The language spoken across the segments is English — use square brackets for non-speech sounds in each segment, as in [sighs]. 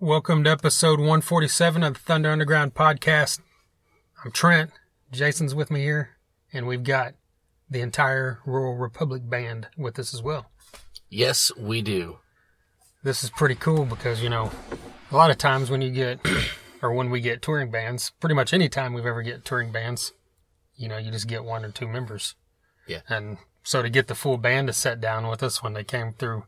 Welcome to episode 147 of the Thunder Underground podcast. I'm Trent. Jason's with me here, and we've got the entire Royal Republic band with us as well. Yes, we do. This is pretty cool because, you know, a lot of times when you get, [clears throat] or when we get touring bands, pretty much any time we've ever get touring bands, you know, you just get one or two members. Yeah. And so to get the full band to sit down with us when they came through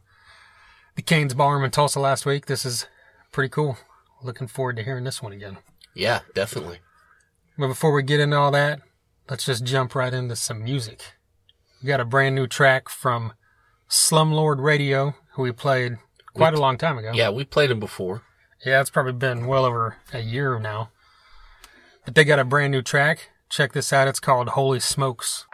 the Cain's Ballroom in Tulsa last week, this is pretty cool. Looking forward to hearing this one again. Yeah, definitely. But before we get into all that, let's just jump right into some music. We got a brand new track from Slumlord Radio, who we played quite a long time ago. Yeah, we played them before. Yeah, it's probably been well over a year now. But they got a brand new track. Check this out. It's called Holy Smokes.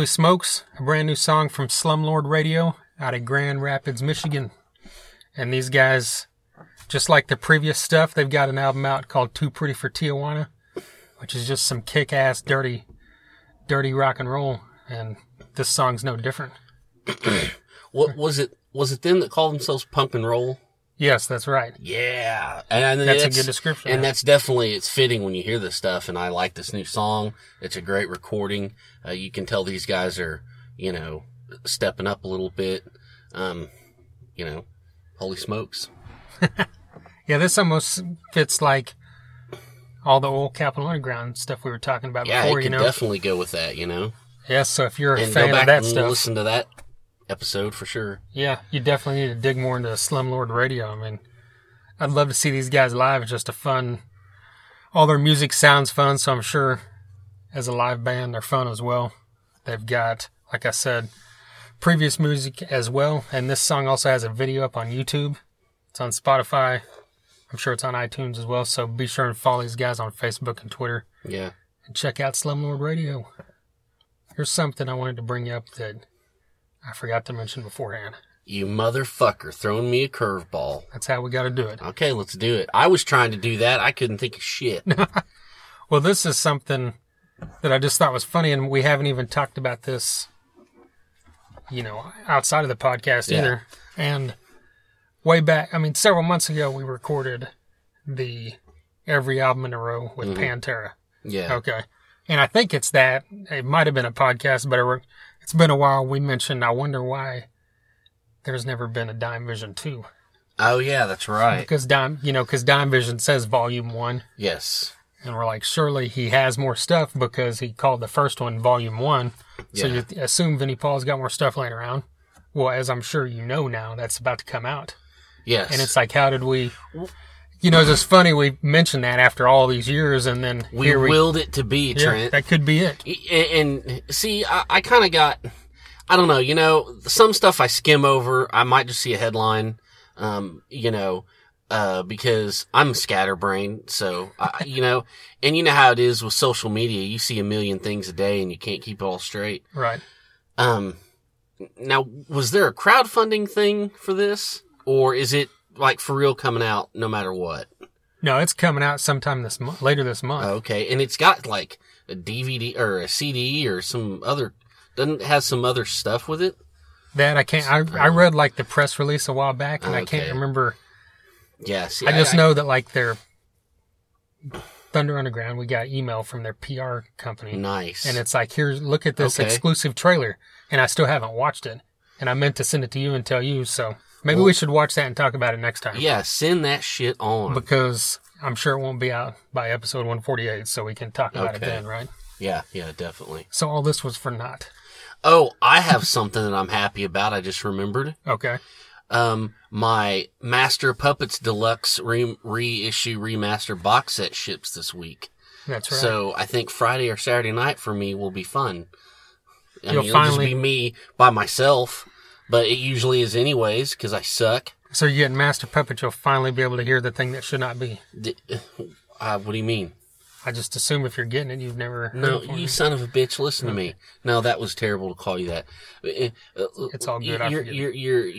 Holy Smokes, a brand new song from Slumlord Radio out of Grand Rapids, Michigan. And these guys, just like the previous stuff, they've got an album out called Too Pretty for Tijuana, which is just some kick ass, dirty, dirty rock and roll. And this song's no different. [clears throat] What was it? Was it them that called themselves Punk and Roll? Yes, that's right. Yeah, and, and That's a good description. And that's definitely it's fitting when you hear this stuff. And I like this new song. It's a great recording. Uh, you can tell these guys are, you know, stepping up a little bit. Um, you know, holy smokes. [laughs] Yeah, this almost fits like all the old Capitol Underground stuff we were talking about Yeah, before. it You could know, definitely go with that, you know? yeah. So if you're a And go fan back of that and stuff, listen to that episode for sure. yeah, you definitely need to dig more into Slumlord Radio. I mean, I'd love to see these guys live. It's just a fun. All their music sounds fun, so I'm sure as a live band, they're fun as well. They've got, like I said, previous music as well, and this song also has a video up on YouTube. It's on Spotify. I'm sure it's on iTunes as well. So be sure and follow these guys on Facebook and Twitter, Yeah. and check out Slumlord Radio. Here's something I wanted to bring up that I forgot to mention beforehand. You motherfucker throwing me a curveball. That's how we got to do it. [laughs] Okay, let's do it. I was trying to do that. I couldn't think of shit. [laughs] Well, this is something that I just thought was funny, and we haven't even talked about this, you know, outside of the podcast Yeah. either. And way back, I mean, several months ago, we recorded the every album in a row with mm-hmm. Pantera. Yeah. Okay. And I think it's that. It might have been a podcast, but it, it's been a while. We mentioned, I wonder why there's never been a Dimevision 2. Oh, yeah, that's right. Because Dime, you know, because Dimevision says Volume 1. Yes. And we're like, surely he has more stuff because he called the first one Volume 1. So Yeah. you th- assume Vinnie Paul's got more stuff laying around. Well, as I'm sure you know now, that's about to come out. Yes. And it's like, how did we. You know, it's just funny we mentioned that after all these years, and then we here we. willed it to be, yeah, Trent. that could be it. and, and see, I, I kind of got, I don't know, you know, some stuff I skim over. I might just see a headline, um, you know, uh, because I'm scatterbrained. So, I, you know, and you know how it is with social media. You see a million things a day and you can't keep it all straight. Right. Um, now, was there a crowdfunding thing for this or is it like for real coming out no matter what? No, it's coming out sometime this month, later this month. Okay, and it's got like a DVD or a CD or some other. Doesn't it have some other stuff with it? That I can't. I, I read like the press release a while back, and I can't remember. Yeah, I just know that like their Thunder Underground, we got email from their PR company, nice. and it's like, here's look at this Okay. exclusive trailer, and I still haven't watched it, and I meant to send it to you and tell you. So maybe we should watch that and talk about it next time. yeah, send that shit on. because I'm sure it won't be out by episode 148, so we can talk about it then, right? yeah, yeah, definitely. So all this was for naught. Oh, I have something that I'm happy about. I just remembered. Okay. Um, my Master Puppets Deluxe re- reissue remaster box set ships this week. That's right. So I think Friday or Saturday night for me will be fun. I You'll mean, it'll finally- just be me by myself, but it usually is anyways because I suck. So you're getting Master Puppet, you'll finally be able to hear the thing that should not be. D- [sighs] Uh, what do you mean? I just assume if you're getting it, you've never No, you son of a bitch! Listen to me. No, that was terrible to call you that. Uh, It's all good, You're you're you're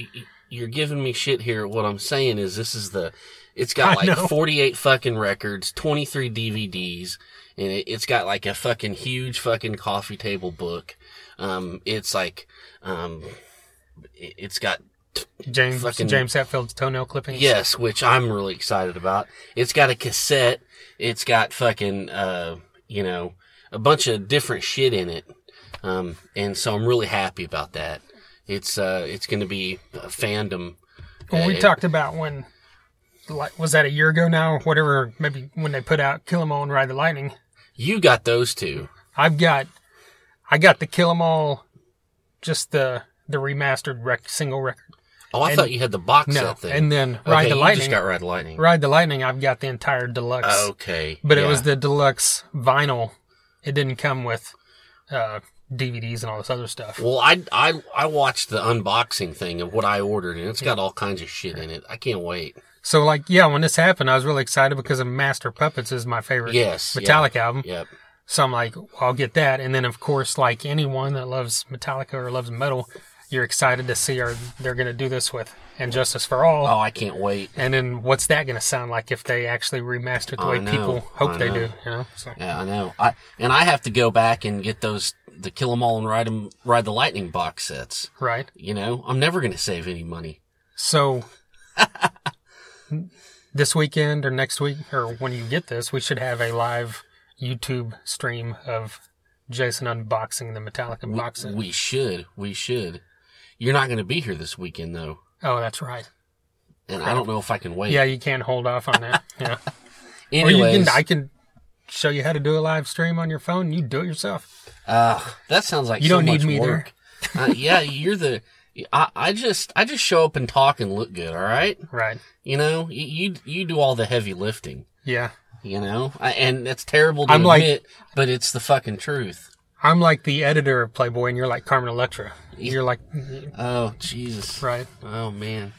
you're giving me shit here. What I'm saying is, this is the. It's got [laughs] like know. 48 fucking records, 23 DVDs, and it, it's got like a fucking huge fucking coffee table book. Um, it's like, um, it's got James fucking- James Hetfield's toenail clippings. Yes, which I'm really excited about. It's got a cassette. It's got fucking, uh, you know, a bunch of different shit in it. Um, and so I'm really happy about that. It's, uh, it's going to be a fandom. Well, we Uh, talked about when, like, was that a year ago now? Whatever, maybe when they put out Kill 'Em All and Ride the Lightning. You got those two. I've got, I got the Kill 'Em All, just the the remastered rec- single record. Oh, I And- thought you had the box No, set thing. and then okay, Ride the you Lightning. just got Ride the Lightning. Ride the Lightning. I've got the entire deluxe. Okay. But it was the deluxe vinyl. It didn't come with uh, DVDs and all this other stuff. Well, I, I, I watched the unboxing thing of what I ordered, and it's got all kinds of shit in it. I can't wait. So, like, yeah, when this happened, I was really excited because of Master Puppets is my favorite Yes. yeah. Metallica album. Yep. So I'm like, well, I'll get that. And then, of course, like anyone that loves Metallica or loves metal, you're excited to see are they're going to do this with And Justice for All. Oh, I can't wait. And then what's that going to sound like if they actually remaster the I way know, people hope they do? You know. So, Yeah, I know. I and I have to go back and get those the Kill 'Em All and Ride 'Em Ride the Lightning box sets. right. You know, I'm never going to save any money. So [laughs] this weekend or next week or when you get this, we should have a live YouTube stream of Jason unboxing the Metallica box set. We should. We should. You're not going to be here this weekend though, oh, that's right. and I don't know if I can wait. Yeah, you can't hold off on that. [laughs] Yeah. Anyways, can, I can show you how to do a live stream on your phone. and You do it yourself. Uh, that sounds like You so don't need me there. uh, yeah, you're the. I, I just I just show up and talk and look good. All right, Right. you know you you, you do all the heavy lifting. Yeah. You know, I, and it's terrible to I'm like- admit, but it's the fucking truth. I'm like the editor of Playboy, and you're like Carmen Electra. You're like, Oh Jesus! right. Oh man.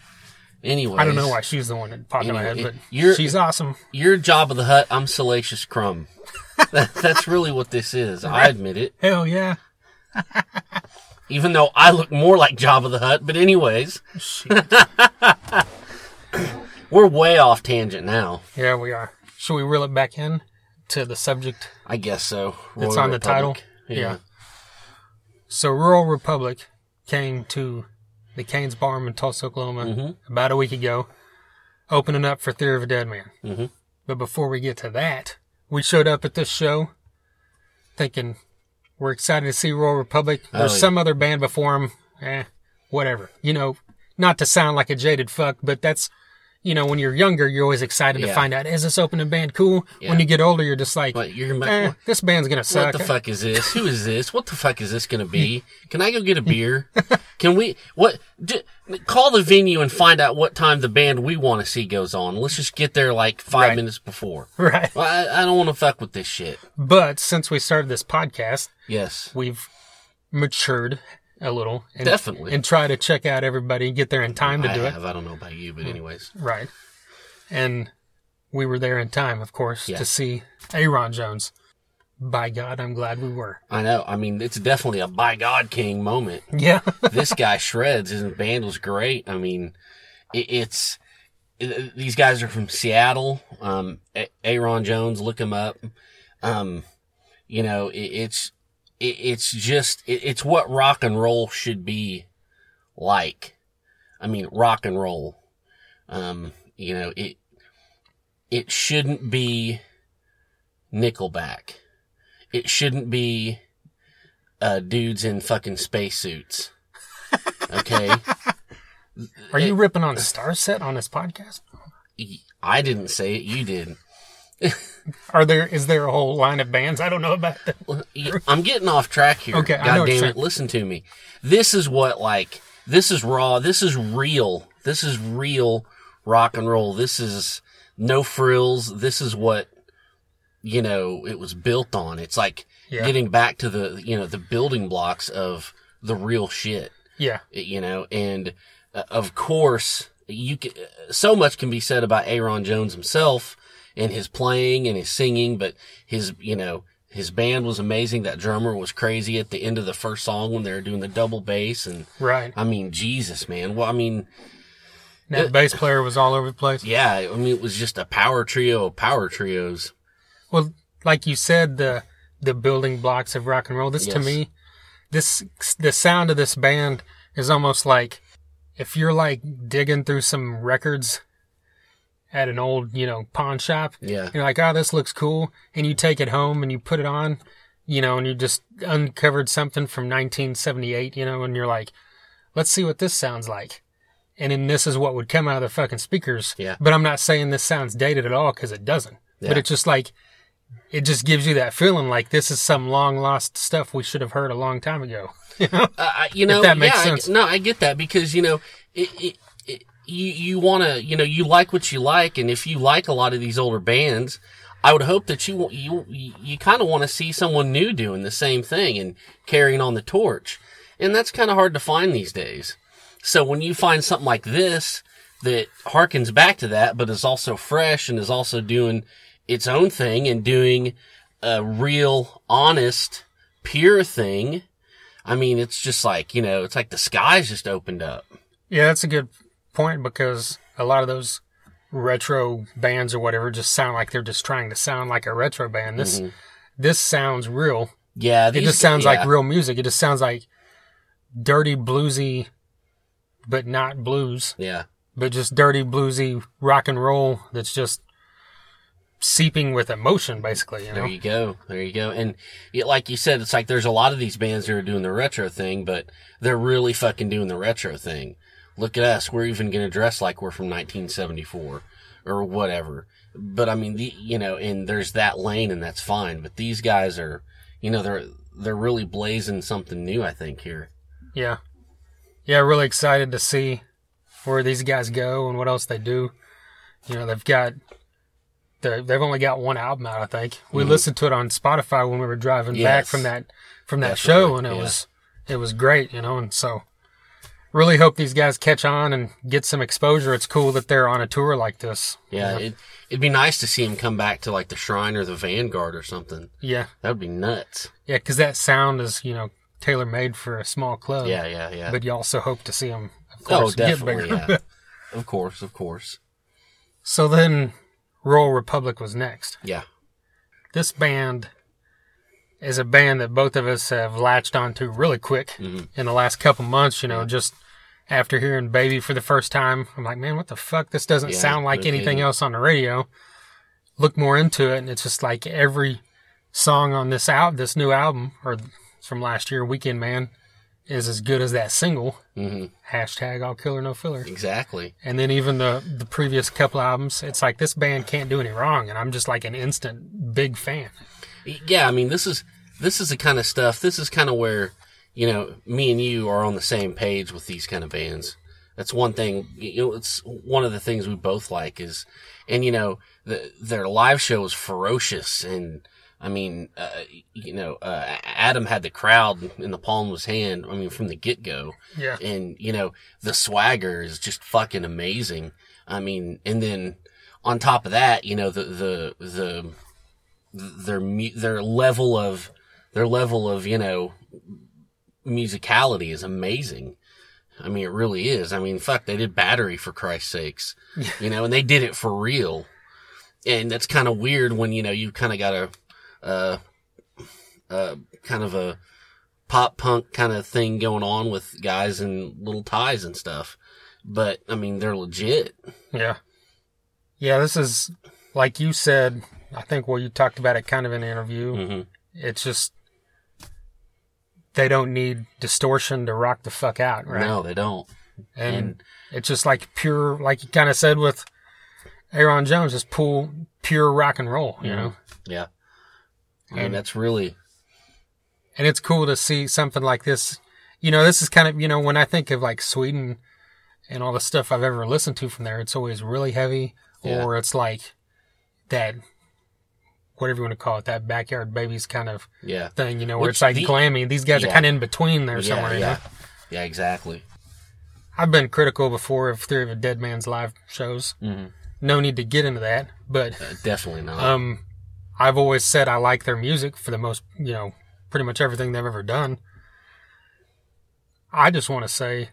Anyway, I don't know why she's the one that popped in my head, but you're- she's awesome. You're Jabba the Hutt. I'm Salacious Crumb. [laughs] that, that's really what this is. I admit it. Hell yeah. [laughs] Even though I look more like Jabba the Hutt. But anyways, [laughs] we're way off tangent now. yeah, we are. Should we reel it back in to the subject? I guess so. It's Royal on the title? Yeah. So, Royal Republic came to the Cain's Barn in Tulsa, Oklahoma Mm-hmm. about a week ago, opening up for Theory of a Deadman. Mhm. But before we get to that, we showed up at this show thinking we're excited to see Royal Republic. There's Oh, yeah. some other band before them. Eh, whatever. You know, not to sound like a jaded fuck, but that's, you know, when you're younger, you're always excited to find out, is this opening band cool? Yeah. When you get older, you're just like, But you're eh, what, this band's gonna suck. what the fuck is this? Who is this? What the fuck is this going to be? [laughs] Can I go get a beer? Can we what? D- call the venue and find out what time the band we want to see goes on. Let's just get there like five Right. minutes before. Right. Well, I, I don't want to fuck with this shit. But since we started this podcast, Yes. we've matured a little and, Definitely. and try to check out everybody, and get there in time to I do it. I don't know about you, but anyways. Right. And we were there in time, of course, Yeah. to see Aaron Jones. By God, I'm glad we were. I know. I mean, it's definitely a by God King moment. [laughs] Yeah. this guy shreds. His band was great. I mean, it, it's it, these guys are from Seattle. Um, Aaron Jones, look him up. Um, you know, it, it's it, it's just it, it's what rock and roll should be like. I mean, rock and roll. Um, you know, it it shouldn't be Nickelback. It shouldn't be uh, dudes in fucking spacesuits. Okay. [laughs] Are you ripping on Starset on this podcast? I didn't say it. You did. [laughs] Are there is there a whole line of bands I don't know about? That? I'm getting off track here. Okay, God damn it. Listen to me. This is what, like, this is raw. This is real. This is real rock and roll. This is no frills. This is what, you know, it was built on. It's like Yeah. getting back to the, you know, the building blocks of the real shit. Yeah. you know, and uh, of course, you can, so much can be said about Aaron Jones himself and his playing and his singing, but his, you know, his band was amazing. That drummer was crazy at the end of the first song when they were doing the double bass. And Right. I mean, Jesus, man. Well, I mean, That bass player was all over the place. yeah, I mean, it was just a power trio of power trios. Well, like you said, the the building blocks of rock and roll. This to me, this the sound of this band is almost like if you're like digging through some records at an old, you know, pawn shop. Yeah. You're like, oh, this looks cool, and you take it home and you put it on, you know, and you just uncovered something from 1978, you know, and you're like, let's see what this sounds like. And then this is what would come out of the fucking speakers. Yeah. But I'm not saying this sounds dated at all because it doesn't. Yeah. But it's just like, it just gives you that feeling like this is some long lost stuff we should have heard a long time ago. [laughs] You know? Uh, you know, that makes yeah, I- no, I get that because you know, it, it, you you want to, you know, you like what you like, and if you like a lot of these older bands, I would hope that you you you kind of want to see someone new doing the same thing and carrying on the torch, and that's kind of hard to find these days. So when you find something like this that harkens back to that, but is also fresh and is also doing its own thing and doing a real, honest, pure thing. I mean, it's just like, you know, it's like the skies just opened up. Yeah, that's a good point because a lot of those retro bands or whatever just sound like they're just trying to sound like a retro band. This mm-hmm. this sounds real. Yeah. It just sounds yeah. like real music. It just sounds like dirty bluesy, but not blues, Yeah. but just dirty bluesy rock and roll that's just seeping with emotion, basically. You There know? you go. There you go. And yeah, like you said, it's like there's a lot of these bands that are doing the retro thing, but they're really fucking doing the retro thing. Look at us. We're even going to dress like we're from 1974. or whatever. But I mean, the you know, and there's that lane, and that's fine. But these guys are, you know, they're they're really blazing something new. I think here. Yeah. Yeah, really excited to see where these guys go and what else they do. You know, they've got the, they've only got one album out, I think. We listened to it on Spotify when we were driving back Mm-hmm. From that from that show and it yeah. was it was great, you know, and so really hope these guys catch on and get some exposure. It's cool that they're on a tour like this. Yeah, It, it'd be nice to see them come back to like the Shrine or the Vanguard or something. Yeah. That would be nuts. Yeah, cuz that sound is, you know, tailor made for a small club. Yeah, yeah, yeah. But you also hope to see them of oh, course get definitely. bigger. Yeah. [laughs] of course, of course. so then Royal Republic was next. Yeah. this band is a band that both of us have latched onto really quick Mm-hmm. in the last couple months. You know, just after hearing "Baby" for the first time, I'm like, man, what the fuck? This doesn't Yeah, sound like anything else on the radio. Look more into it, and it's just like every song on this out this new album or from last year, "Weekend Man," is as good as that single. hmm Hashtag all killer no filler. Exactly. And then even the the previous couple albums, it's like this band can't do any wrong, and I'm just like an instant big fan. Yeah, I mean, this is this is the kind of stuff. This is kind of where you know me and you are on the same page with these kind of bands. That's one thing. You know, it's one of the things we both like is, and you know, the, their live show is ferocious. And I mean, uh, you know, uh, Adam had the crowd in the palm of his hand. I mean, from the get go. Yeah. and you know the swagger is just fucking amazing. I mean, and then on top of that, you know the the the their their level of their level of you know musicality is amazing. I mean, it really is. I mean, fuck, they did Battery for Christ's sakes, [laughs] you know, and they did it for real. And that's kind of weird when you know you kind of got a, uh, uh, kind of a pop punk kind of thing going on with guys in little ties and stuff. But I mean, they're legit. Yeah. Yeah, this is like you said, I think well you talked about it kind of in an interview. hmm It's just they don't need distortion to rock the fuck out, right? No, they don't. and, and- it's just like pure like you kind of said with Aaron Jones, just pull pure rock and roll, you mm-hmm. know. Yeah. I mean, And- that's really, And it's cool to see something like this. You know, this is kind of, you know, when I think of like Sweden and all the stuff I've ever listened to from there, it's always really heavy Yeah. or it's like that whatever you want to call it, that backyard babies kind of yeah. thing, you know, where Which it's like the- glammy. These guys are kind of in between there Yeah, somewhere, you yeah. know. Yeah, exactly. I've been critical before of Theory of a Deadman's live shows. hmm No need to get into that, but Uh, definitely not. um, I've always said I like their music for the most, you know, pretty much everything they've ever done. I just want to say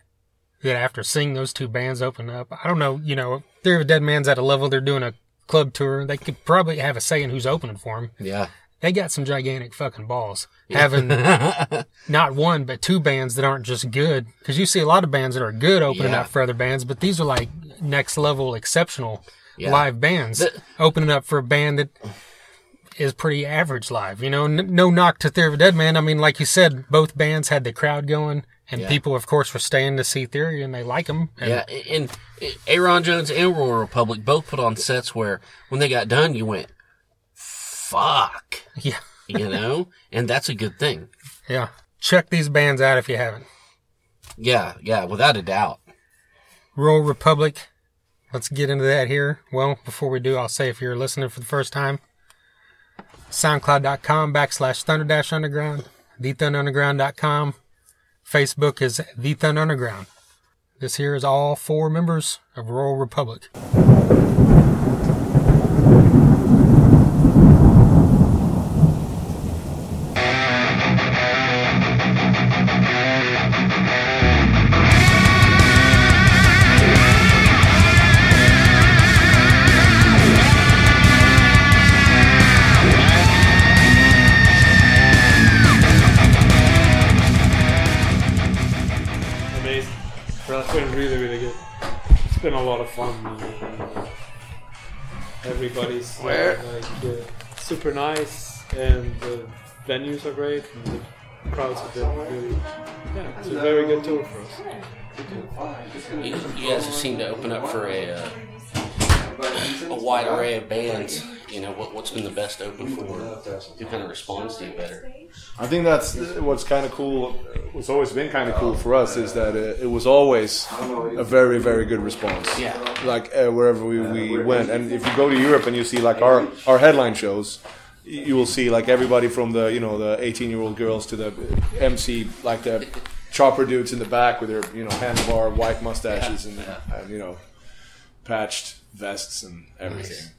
that after seeing those two bands open up, I don't know, you know, Theory of a Deadman's at a level they're doing a club tour. They could probably have a say in who's opening for them. yeah. They got some gigantic fucking balls. Having [laughs] not one, but two bands that aren't just good. Because you see a lot of bands that are good opening Yeah. up for other bands, but these are like next level exceptional Yeah. live bands The- opening up for a band that is pretty average live. You know, N- no knock to Theory of a Deadman. I mean, like you said, both bands had the crowd going, and Yeah. people, of course, were staying to see Theory, and they like them. And Yeah, and Aaron Jones and Royal Republic both put on sets where when they got done, you went, "Fuck," yeah, [laughs] you know, and that's a good thing. yeah. Check these bands out if you haven't. Yeah, yeah, without a doubt. Royal Republic. Let's get into that here. Well, before we do, I'll say if you're listening for the first time, soundcloud.com backslash thunder dash underground, thethunderunderground.com. Facebook is The Thunder Underground. This here is all four members of Royal Republic. Everybody's uh, like uh, super nice, and the venues are great, and the crowds are been really. Yeah, it's a very good tour for us. You, you guys seem to open up for a uh, a wide array of bands, you know, what, what's been the best open for? Who kind of responds to you better? I think that's what's kind of cool. What's always been kind of cool for us is that it, it was always a very, very good response. Yeah. Like uh, wherever we, we went, and if you go to Europe and you see like our our headline shows, you will see like everybody from the you know the 18 year old girls to the MC like the chopper dudes in the back with their you know handlebar white mustaches and, and you know patched vests and everything.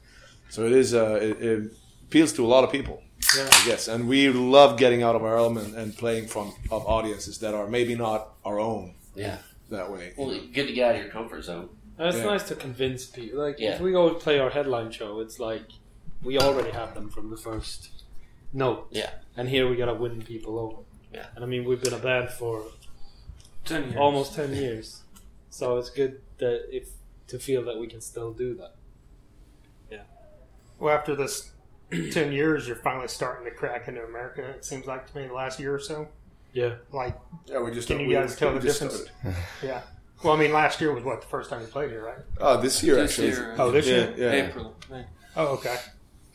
So it is uh, it, it appeals to a lot of people. I guess, and we love getting out of our element and playing from of audiences that are maybe not our own Yeah. that way. Well, good to get out of your comfort zone. And it's Yeah. nice to convince people. Like Yeah. if we go and play our headline show, it's like we already have them from the first note. Yeah. And here we gotta win people over. Yeah. And I mean we've been a band for Ten years. almost ten [laughs] years, so it's good that if to feel that we can still do that. Well, after this [clears throat] 10 years, you're finally starting to crack into America, it seems like to me, the last year or so. Yeah. Like, Yeah, we just Can you we- guys tell we the difference? [laughs] yeah. Well, I mean, last year was what, the first time you played here, right? Oh, this year This actually. year, Oh, this yeah, year? yeah. April. May. Oh, okay.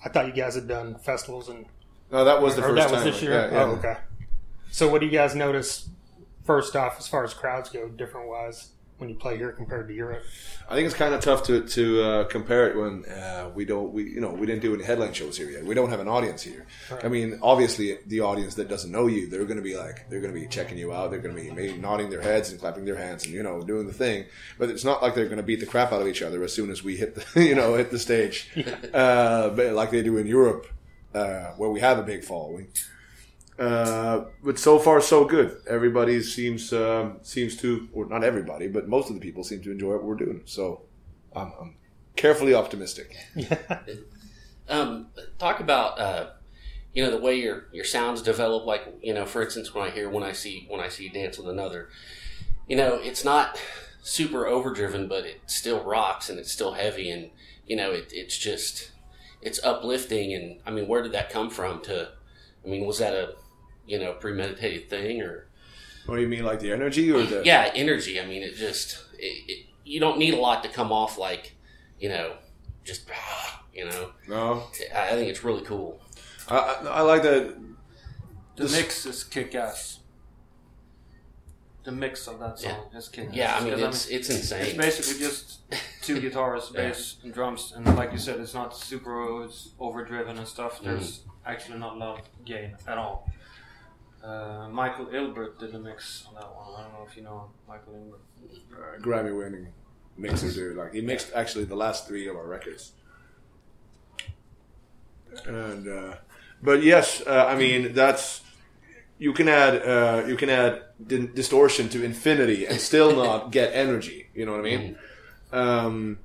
I thought you guys had done festivals and. No, that was the first that was this year? Yeah, yeah. Oh, okay. So, what do you guys notice, first off, as far as crowds go, different wise, when you play here compared to Europe? I think it's kind of tough to to uh, compare it when uh, we don't we you know we didn't do any headline shows here yet. We don't have an audience here. I mean, obviously, the audience that doesn't know you, they're going to be like they're going to be checking you out. They're going to be maybe nodding their heads and clapping their hands and you know doing the thing. But it's not like they're going to beat the crap out of each other as soon as we hit the [laughs] you know hit the stage, [laughs] uh, but like they do in Europe, uh, where we have a big following. Uh, but so far so good. Everybody seems um, seems to, or not everybody, but most of the people seem to enjoy what we're doing. So I'm, I'm carefully optimistic. [laughs] Um, talk about uh, you know the way your your sounds develop. Like you know, for instance, when I hear when I see when I see you dance with another, you know, it's not super overdriven, but it still rocks and it's still heavy, and you know, it, it's just it's uplifting. And I mean, where did that come from? To I mean, was that a you know premeditated thing or What do you mean, like the energy or the? yeah, energy? I mean, it just it, it, you don't need a lot to come off like you know just [sighs] you know. No, I I think it's really cool. I, I, I like that. The This- mix is kick ass. The mix of that song is kick ass. Yeah, I mean it's it's it's insane. basically just two [laughs] guitars, Yeah. bass, and drums, and like you said, it's not super it's overdriven and stuff. Mm-hmm. There's actually not a lot of gain at all. Uh, Michael Ilbert did the mix on that one. I don't know if you know Michael Ilbert. uh, Grammy winning mixer dude. Like he mixed actually the last three of our records. And uh, but yes, uh, I mean that's you can add uh, you can add di- distortion to infinity and still not [laughs] get energy. You know what I mean? Um,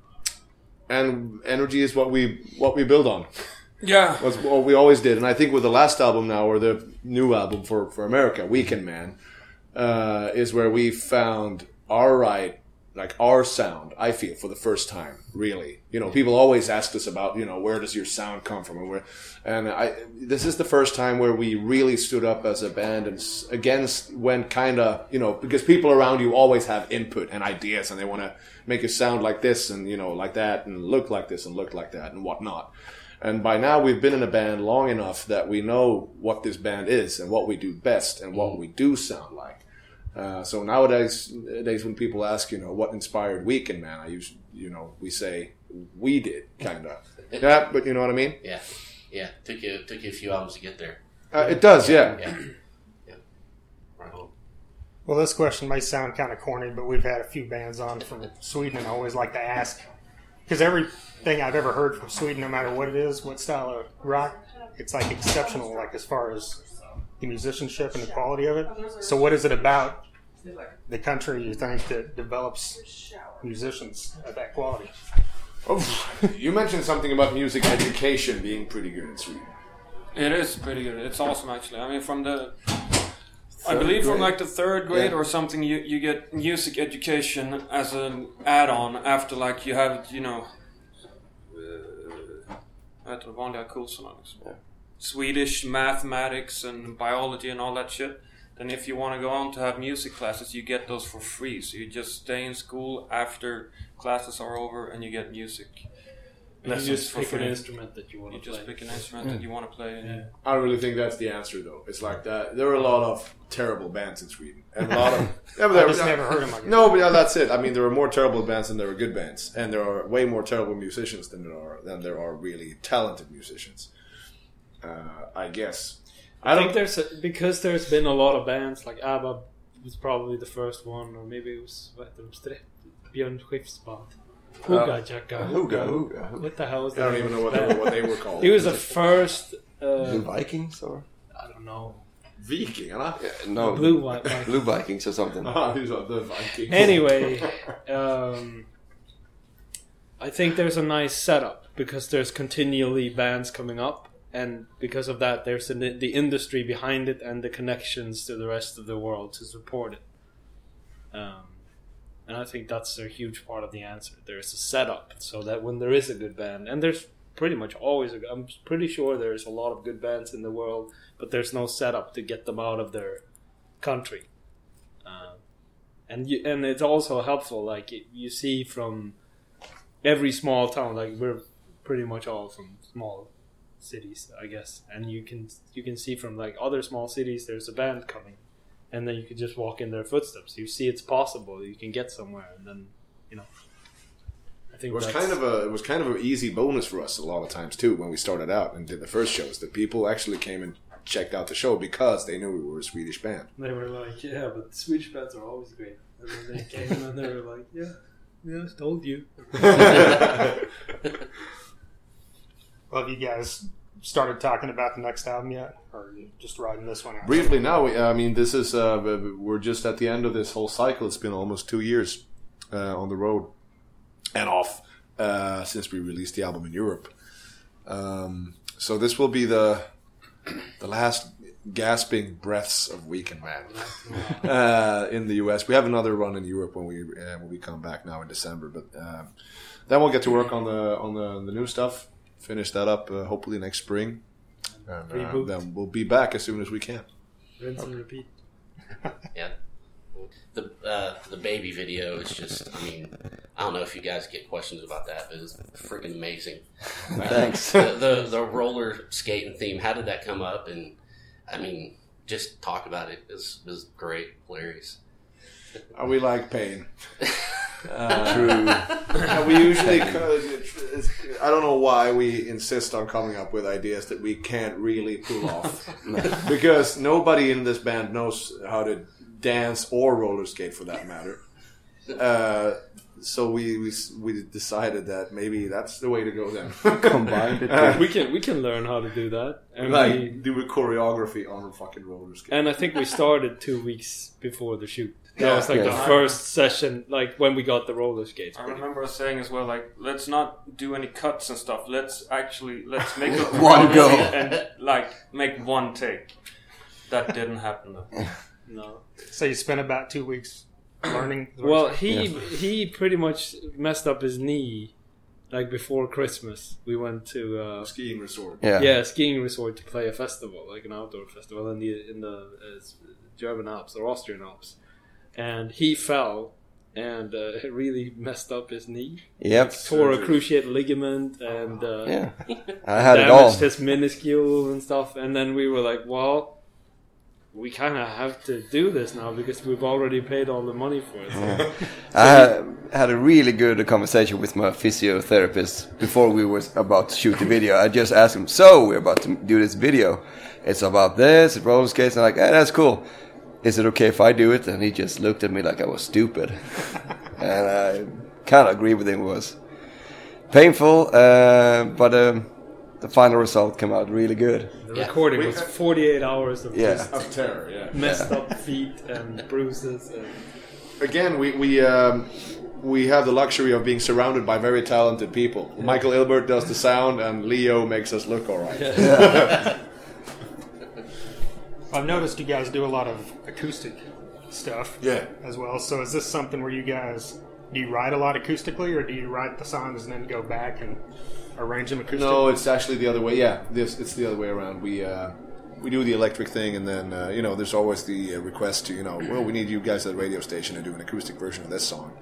and energy is what we what we build on. Yeah, That's what we always did. And I think with the last album now, or the new album for, for America, Weekend Man, uh, is where we found our right, like our sound, I feel, for the first time, really. You know, people always ask us about, you know, where does your sound come from? And, where, and I, this is the first time where we really stood up as a band and against when kind of, you know, because people around you always have input and ideas and they want to make you sound like this and, you know, like that and look like this and look like that and whatnot. And by now we've been in a band long enough that we know what this band is and what we do best and what we do sound like. Uh, so nowadays, nowadays when people ask, you know, what inspired Weekend Man, I use, you know, we say we did, kind of. [laughs] yeah, but you know what I mean? Yeah, yeah. Took you took you a few albums to get there. Uh, it does, yeah. Yeah, yeah. Right on. Well, this question may sound kind of corny, but we've had a few bands on from Sweden, and I always like to ask because everything I've ever heard from Sweden, no matter what it is, what style of rock, it's like exceptional, like as far as the musicianship and the quality of it. So, what is it about the country you think that develops musicians of that quality? Oh, you mentioned something about music education being pretty good in Sweden. it is pretty good. It's awesome actually. I mean, from the I believe from like the third grade Yeah. or something, you, you get music education as an add-on after like you have you know. Uh, vad vanliga kurserna liksom. Swedish, mathematics and biology and all that shit. Then if you want to go on to have music classes, you get those for free. So you just stay in school after classes are over and you get music You lessons just for pick an instrument that you want You to just play. pick an instrument that you want to play. And I don't really think that's the answer, though. It's like that. There are a lot of terrible bands in Sweden, and a lot of. [laughs] Yeah, but I there- just never heard of them. I. No, but yeah, that's it. I mean, there are more terrible bands than there are good bands, and there are way more terrible musicians than there are than there are really talented musicians. Uh, I guess. I think there's a, because there's been a lot of bands like ABBA was probably the first one, or maybe it was vad heter de? Björn Skifs band. Hooga Jacka. Hooga, hooga. What the hell is that? I don't even know what they were, what they were called. He was the first. Uh, Blue Vikings or I don't know. Vikingarna. no Blue White. [laughs] White. Blue Vikings or something. Ah, these are the Vikings. anyway, [laughs] um, I think there's a nice setup because there's continually bands coming up, and because of that, there's the, the industry behind it and the connections to the rest of the world to support it. Um, and I think that's a huge part of the answer. There's a setup so that when there is a good band, and there's pretty much always, a, I'm pretty sure there's a lot of good bands in the world, but there's no setup to get them out of their country. Um, and you, and it's also helpful. Like you see from every small town, like we're pretty much all from small cities, I guess, and you can you can see from like other small cities, there's a band coming, and then you can just walk in their footsteps. You see it's possible. You can get somewhere, and then you know. I think It was kind of a it was kind of an easy bonus for us a lot of times too when we started out and did the first shows that people actually came and checked out the show because they knew we were a Swedish band. They were like, yeah, but Swedish bands are always great. And then they came and they were like, yeah, yeah, I told you. [laughs] [laughs] Well, have you guys started talking about the next album yet, or are you just riding this one out? Briefly now, we, I mean, this is uh, we're just at the end of this whole cycle. It's been almost two years uh, on the road and off uh, since we released the album in Europe. Um, so this will be the the last gasping breaths of Weekend Man uh, in the US. We have another run in Europe when we uh, when we come back now in December, but um, then we'll get to work on the on the, the new stuff. Finish that up uh, hopefully next spring. And, uh, then we'll be back as soon as we can. Rinse and repeat. [laughs] Yeah. The uh, the baby video is just. I mean, I don't know if you guys get questions about that, but it's freaking amazing. [laughs] Thanks. The, the the roller skating theme. How did that come up? And I mean, just talk about it. It was, it was great, hilarious. Uh, we like pain. [laughs] True. Uh, we usually, [laughs] I don't know why we insist on coming up with ideas that we can't really pull off. [laughs] because nobody in this band knows how to dance or roller skate for that matter. Uh, so we, we we decided that maybe that's the way to go then. [laughs] Combined the [laughs] Uh. We can we can learn how to do that. And like we, do a choreography on a fucking roller skate. and I think we started two weeks before the shoot. That Yeah. was like the first session, like when we got the roller skates. I pretty remember saying as well, like, let's not do any cuts and stuff. Let's actually let's make [laughs] it One go. and like make one take. That didn't happen though. No. So you spent about two weeks learning. [coughs] Well, he he pretty much messed up his knee, like before Christmas. We went to uh, skiing resort. Yeah. yeah skiing resort to play a festival, like an outdoor festival in the in the uh, German Alps or Austrian Alps, and he fell and uh, it [laughs] really messed up his knee. Yep. Tore a cruciate ligament and uh, Yeah. I had it all. damaged his minuscule and stuff. And then we were like, well. We kind of have to do this now because we've already paid all the money for it. So [laughs] I had, a really good conversation with my physiotherapist before we were about to shoot the video. I just asked him, "So we're about to do this video. It's about this, roller skates." And I'm like, "Hey, that's cool. Is it okay if I do it?" And he just looked at me like I was stupid, [laughs] and I kind of agree with him. It was painful, uh, but um, the final result came out really good. The Yeah. recording We- was 48 hours of Yeah. just Of terror, yeah. messed up feet and bruises. And again, we we um, we have the luxury of being surrounded by very talented people. Michael Ilbert does the sound, and Leo makes us look all right. [laughs] I've noticed you guys do a lot of acoustic stuff. Yeah. As well. So is this something where you guys do you write a lot acoustically, or do you write the songs and then go back and arrange them acoustically? No, it's actually the other way. Yeah, this it's the other way around. We uh, we do the electric thing, and then uh, you know, there's always the uh, request to you know, well, we need you guys at the radio station to do an acoustic version of this song,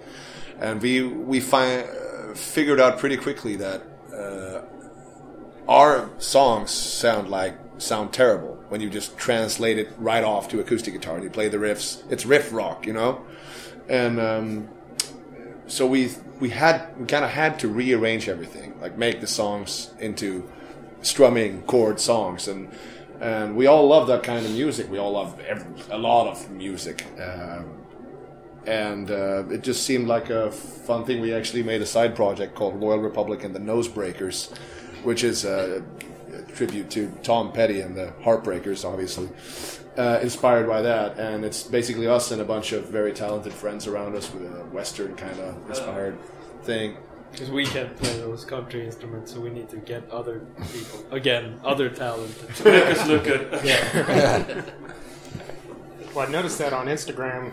and we we find uh, figured out pretty quickly that. Uh, our songs sound like sound terrible when you just translate it right off to acoustic guitar and you play the riffs. It's riff rock, you know, and um, so we we had we kind of had to rearrange everything, like make the songs into strumming chord songs, and and we all love that kind of music. We all love every, a lot of music. Um, and uh, it just seemed like a fun thing. We actually made a side project called Royal Republic and the Nosebreakers, which is a, a tribute to Tom Petty and the Heartbreakers, obviously, uh, inspired by that. And it's basically us and a bunch of very talented friends around us with a Western kind of inspired thing. Because we can't play those country instruments, so we need to get other people again, other talent. [laughs] To make us look good. Yeah, [laughs] Well, I noticed that on Instagram,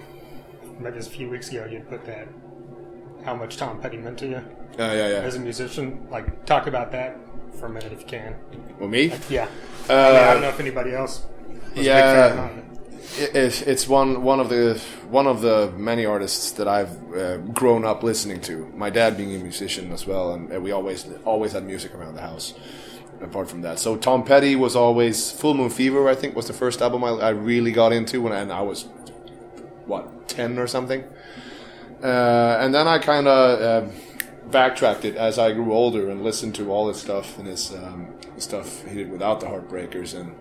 maybe just a few weeks ago, you put that how much Tom Petty meant to you Uh, yeah, yeah. as a musician. Like, talk about that for a minute if you can. Well, me? Yeah. I, mean, I Uh, don't know if anybody else. Yeah. A big fan of it. It, it, it's one one of the one of the many artists that I've uh, grown up listening to. My dad being a musician as well, and we always always had music around the house. Apart from that, so Tom Petty was always Full Moon Fever. I think was the first album I, I really got into when and I was what ten or something. Uh, and then I kind of uh, backtracked it as I grew older and listened to all his stuff and his um, stuff he did without the Heartbreakers and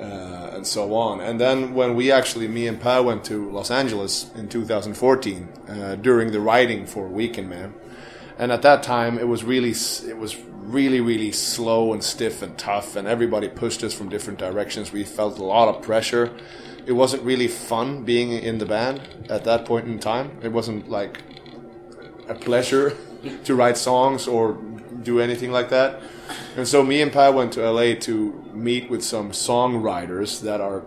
uh, and so on. And then when we actually, me and Pa went to Los Angeles in 2014 uh, during the writing for Weekend Man, and at that time it was really, it was really, really slow and stiff and tough, and everybody pushed us from different directions. We felt a lot of pressure. It wasn't really fun being in the band at that point in time. It wasn't like a pleasure [laughs] to write songs or do anything like that. And so me and Pat went to LA to meet with some songwriters that our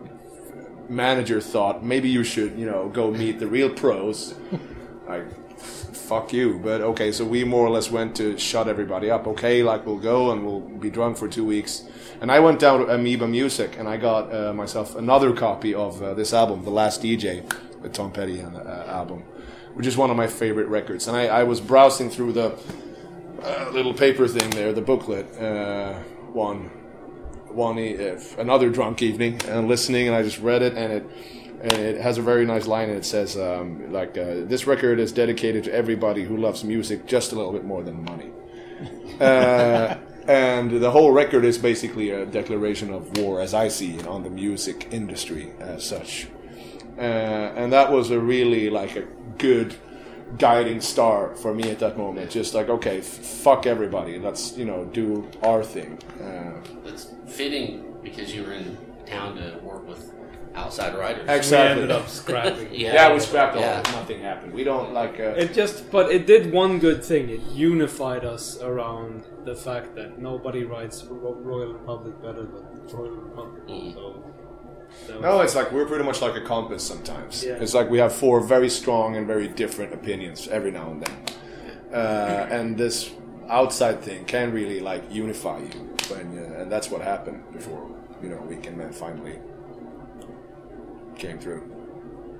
manager thought maybe you should, you know, go meet the real pros. like, fuck you. But okay, so we more or less went to shut everybody up. Okay, like we'll go and we'll be drunk for two weeks. And I went down to Amoeba Music and I got uh, myself another copy of uh, this album, The Last DJ, the Tom Petty uh, album, which is one of my favorite records. And I, I was browsing through the uh, little paper thing there, the booklet, uh, one, one, e- uh, another drunk evening, and listening, and I just read it, and it, and it has a very nice line, and it says, um, like, uh, this record is dedicated to everybody who loves music just a little bit more than money. uh, [laughs] and the whole record is basically a declaration of war, as I see it, on the music industry as such. Uh, and that was a really like a good guiding star for me at that moment. Just like, okay, f- fuck everybody. Let's you know do our thing. Uh, It's fitting because you were in town to work with outside writers. we exactly. ended up scrapping. [laughs] Yeah. Yeah, we scrapped all. Yeah. of it. Nothing happened. We don't like. Uh, It just, but it did one good thing. It unified us around the fact that nobody writes Ro- Royal Republic better than Royal Republic. Mm. So, that no, it's like we're pretty much like a compass sometimes. Yeah. It's like we have four very strong and very different opinions every now and then, uh, and this outside thing can really like unify you when, uh, and that's what happened before you know Weekend Man finally came through.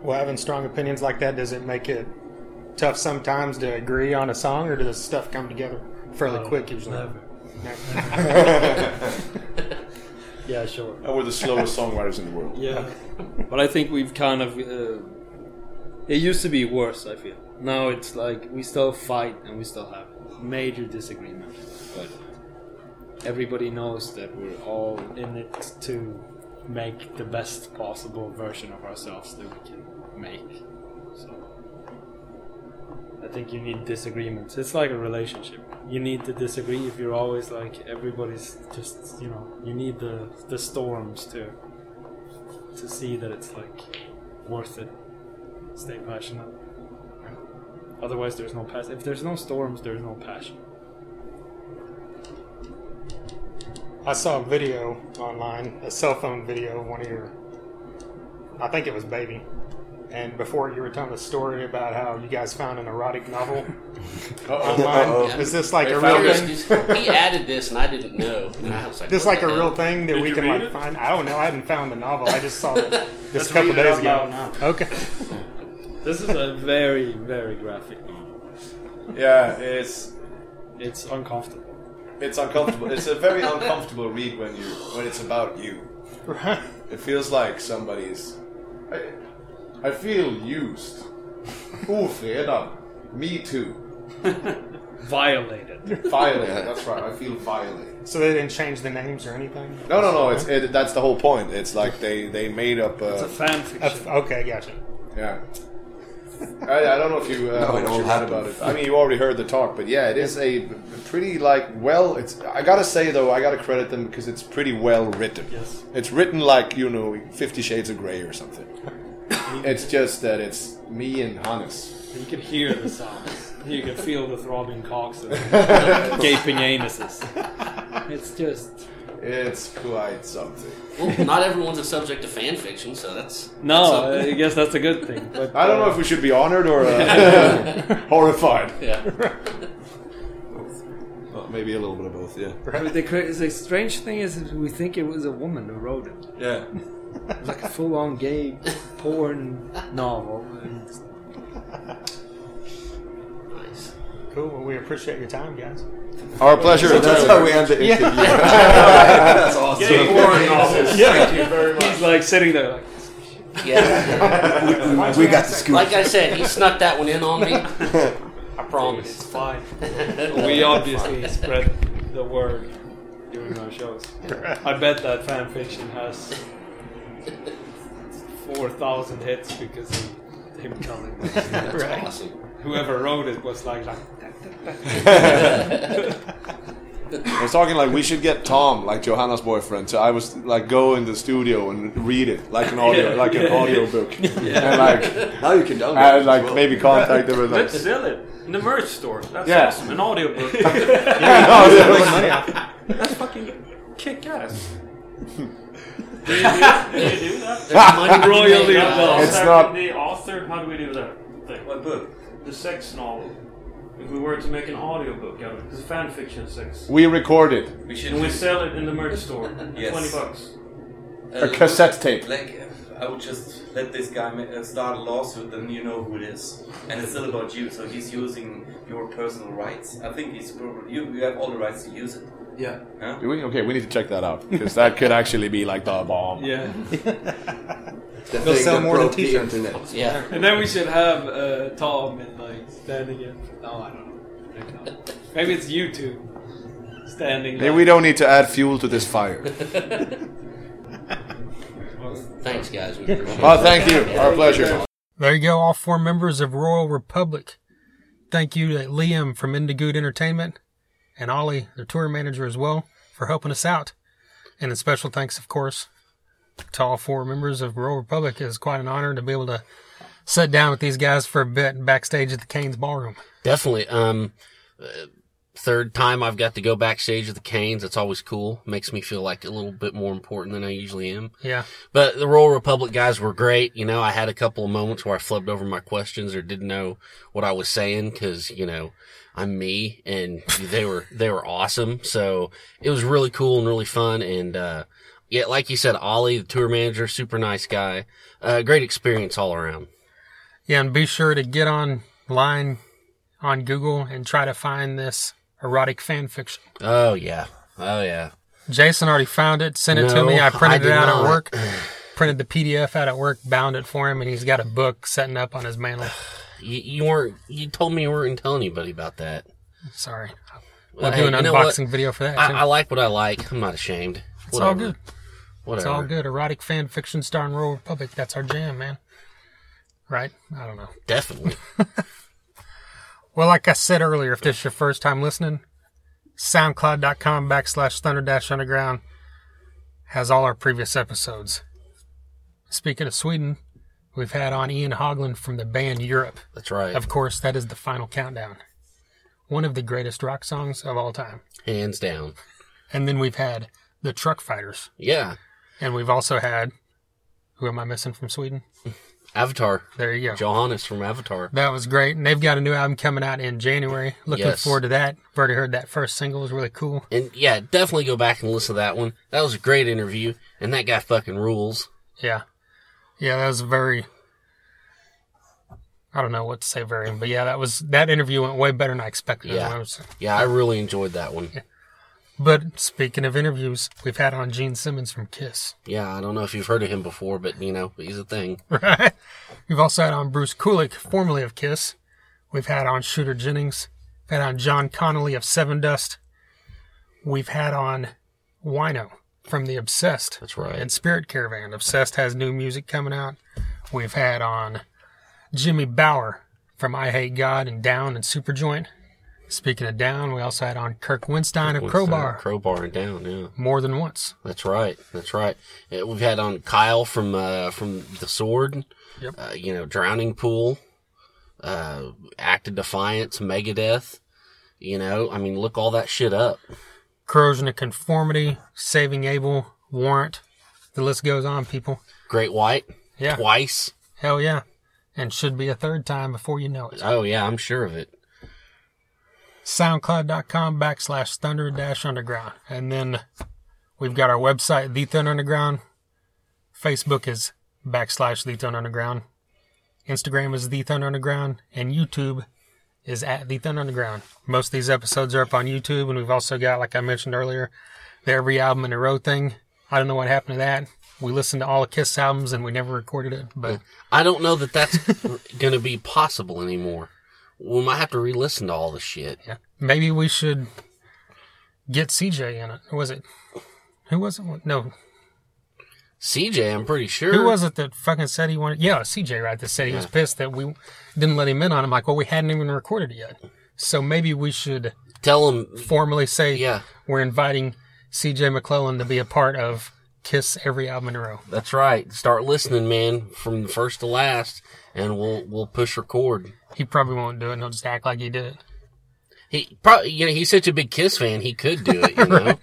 Well, having strong opinions like that, does it make it tough sometimes to agree on a song, or does stuff come together fairly Uh, quick usually? never. Never. [laughs] [laughs] Yeah, sure. And we're the slowest songwriters in the world. Yeah, [laughs] but I think we've kind of. Uh, it used to be worse. I feel now it's like we still fight and we still have major disagreements, but everybody knows that we're all in it to make the best possible version of ourselves that we can make. I think you need disagreements. It's like a relationship. You need to disagree if you're always like everybody's just you know you need the the storms to to see that it's like worth it. Stay passionate. Otherwise, there's no passion. If there's no storms, there's no passion. I saw a video online, a cell phone video of one of your, I think it was Baby. And before you were telling a story about how you guys found an erotic novel [laughs] online. Uh-oh. Is this like a real this- thing? he added this, and I didn't know. And I was like, This like the a real thing that Did we can like it? find? I don't know. I hadn't found the novel. I just saw it just a couple days ago. now. Okay. [laughs] This is a very, very graphic novel. Yeah, it's It's uncomfortable. it's uncomfortable. It's a very uncomfortable read when you when it's about you. [laughs] It feels like somebody's. I, I feel used. Ofredan. Me too. Violated. Violated. That's right. I feel violated. So they didn't change the names or anything? No, no, no. It's it, that's the whole point. It's like they they made up. It's a fan fiction. That's- okay, gotcha. yeah. I, I don't know if you uh, No, what it you heard about it. I mean, you already heard the talk, but yeah, it is a pretty like well. It's I gotta say though, I gotta credit them because it's pretty well written. Yes. It's written like you know Fifty Shades of Grey or something. It's just that it's me and Hannes. You can hear the sounds. You can feel the throbbing cocks and [laughs] gaping anuses. It's just It's quite something. Well, not everyone's a subject to fan fiction, so that's no. that's I guess that's a good thing. But I don't know if we should be honored or uh, [laughs] horrified. yeah. [laughs] Well, maybe a little bit of both. Yeah. But the, cra- the strange thing is, we think it was a woman who wrote it. Yeah. It was like a full-on gay porn novel. Nice. Cool. Well, we appreciate your time, guys. Our pleasure. That's how we end the interview. [laughs] That's awesome. Thank you very much. he's like sitting there, like, Yeah. [laughs] We got the scoop. Like I said, he snuck that one in on me. [laughs] I promise. it's fine. we obviously spread the word during our shows. I bet that fan fiction has four thousand hits because of him telling us. [laughs] That's awesome. Whoever wrote it was like, like [laughs] I was talking like we should get Tom, like Johanna's boyfriend. So I was like go in the studio and read it like an audio, Yeah. like an Yeah. audio book, [laughs] and like Now you can download it and like well. maybe contact them and like. Let's sell it in the merch store. That's Yeah. awesome. An audio audiobook. Oh, That's fucking kick ass. Do, you do, do you do that? [laughs] There's money [laughs] Royally involved. It's Author- not- the author. How do we do that thing? What book? The sex novel. If we were to make an audiobook out of it, it's fan fiction sex. We recorded We should And we sell it in the merch store. Yes. [laughs] Twenty bucks. a cassette tape. Like, I would just let this guy ma- uh, start a lawsuit, then you know who it is, and it's still about you. So he's using your personal rights. I think he's you. You have all the rights to use it. Yeah, Huh? Do we? Okay, we need to check that out because that could actually be like the bomb. yeah. The [laughs] They'll sell more than t-shirts. internet. Yeah. And then we should have uh, Tom and like standing in. No, I don't know. Maybe it's you two standing. Maybe like- we don't need to add fuel to this fire. [laughs] Thanks, guys. We appreciate. Oh, thank you. Our pleasure. There you go, all four members of Royal Republic. Thank you to Liam from Indigood Entertainment and Ollie, their tour manager as well, for helping us out. And a special thanks, of course, to all four members of Royal Republic. It is quite an honor to be able to sit down with these guys for a bit backstage at the Cain's Ballroom. Definitely. Um, third time I've got to go backstage with the Cain's. It's always cool. Makes me feel like a little bit more important than I usually am. Yeah. But the Royal Republic guys were great. You know, I had a couple of moments where I flipped over my questions or didn't know what I was saying because, you know, I'm me and they were, they were awesome. So it was really cool and really fun. And, uh, yeah, like you said, Ollie, the tour manager, super nice guy. Uh, great experience all around. Yeah, and be sure to get online on Google and try to find this erotic fan fiction. Oh yeah. Oh yeah. Jason already found it, sent it to me. I printed I it out not. at work, printed the PDF out at work, bound it for him, and he's got a book setting up on his mantle. [sighs] [laughs] You, you weren't, you told me you weren't telling anybody about that. Sorry. Well, I'll hey, do an you know what? unboxing video for that. I. I like what I like. I'm not ashamed. it's all good. Whatever. It's all good. Erotic fan fiction star starring Royal Republic. That's our jam, man. Right? I don't know. Definitely. [laughs] Well, like I said earlier, if this is your first time listening, soundcloud.com backslash thunder dash underground has all our previous episodes. Speaking of Sweden, we've had on Ian Haugland from the band Europe. That's right. Of course, that is the final countdown. One of the greatest rock songs of all time. Hands down. And then we've had the Truckfighters. Yeah. And we've also had, who am I missing from Sweden? Avatar. There you go. Johannes from Avatar. That was great. And they've got a new album coming out in January. Looking Yes. forward to that. I've already heard that first single was really cool. And yeah, definitely go back and listen to that one. That was a great interview. And that guy fucking rules. Yeah. Yeah, that was very I don't know what to say very but yeah, that was that interview went way better than I expected. Yeah. I was- Yeah, I really enjoyed that one. But speaking of interviews, we've had on Gene Simmons from Kiss. Yeah, I don't know if you've heard of him before, but you know, he's a thing. [laughs] Right. We've also had on Bruce Kulick, formerly of Kiss. We've had on Shooter Jennings. We've had on John Connolly of Sevendust. We've had on Wino from The Obsessed. That's right. And Spirit Caravan. Obsessed has new music coming out. We've had on Jimmy Bower from Eyehategod and Down and Superjoint. Speaking of Down, we also had on Kirk Windstein of Crowbar that? Crowbar and down, yeah. more than once. That's right. That's right. Uh, we've had on Kyle from uh, from the Sword. Yep. Uh, you know, Drowning Pool, uh, Act of Defiance, Megadeth. You know, I mean, look all that shit up. Corrosion of Conformity, Saving Abel, Warrant. The list goes on, people. Great White, Yeah. twice. Hell yeah. And should be a third time before you know it. Oh yeah, I'm sure of it. SoundCloud.com backslash Thunder Dash Underground. And then we've got our website, The Thunder Underground. Facebook is backslash The Thunder Underground. Instagram is The Thunder Underground. And YouTube is at The Thunder Underground. Most of these episodes are up on YouTube. And we've also got, like I mentioned earlier, the every album in a row thing. I don't know what happened to that. We listened to all the Kiss albums and we never recorded it. But I don't know that that's [laughs] going to be possible anymore. We might have to re-listen to all the shit. Yeah. Maybe we should get CJ in it. Or was it? Who was it? No. CJ, I'm pretty sure. Who was it that fucking said he wanted? Yeah, CJ, right? That said he was pissed that we didn't let him in on it. I'm like, well, we hadn't even recorded it yet. So maybe we should Tell him. formally say Yeah, we're inviting CJ McClellan to be a part of Kiss every album in a row. that's right. Start listening, man, from the first to last, and we'll we'll push record. He probably won't do it. and He'll just act like he did it. He probably, you know, he's such a big Kiss fan. He could do it. You [laughs] know,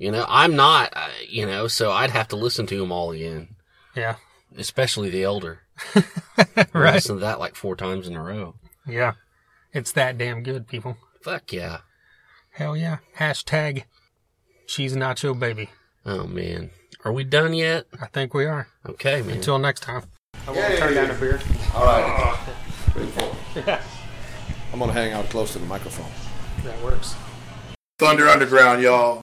you know, I'm not. uh, You know, so I'd have to listen to them all again, Yeah. especially the elder. [laughs] Right. Listen to that like four times in a row. Yeah. It's that damn good, people. Fuck yeah. Hell yeah. Hashtag cheese nacho baby. Oh man, are we done yet? I think we are. Okay, man. Until next time. I won't turn down a beer. All right. Yeah. I'm gonna hang out close to the microphone. That works. Thunder Underground, y'all.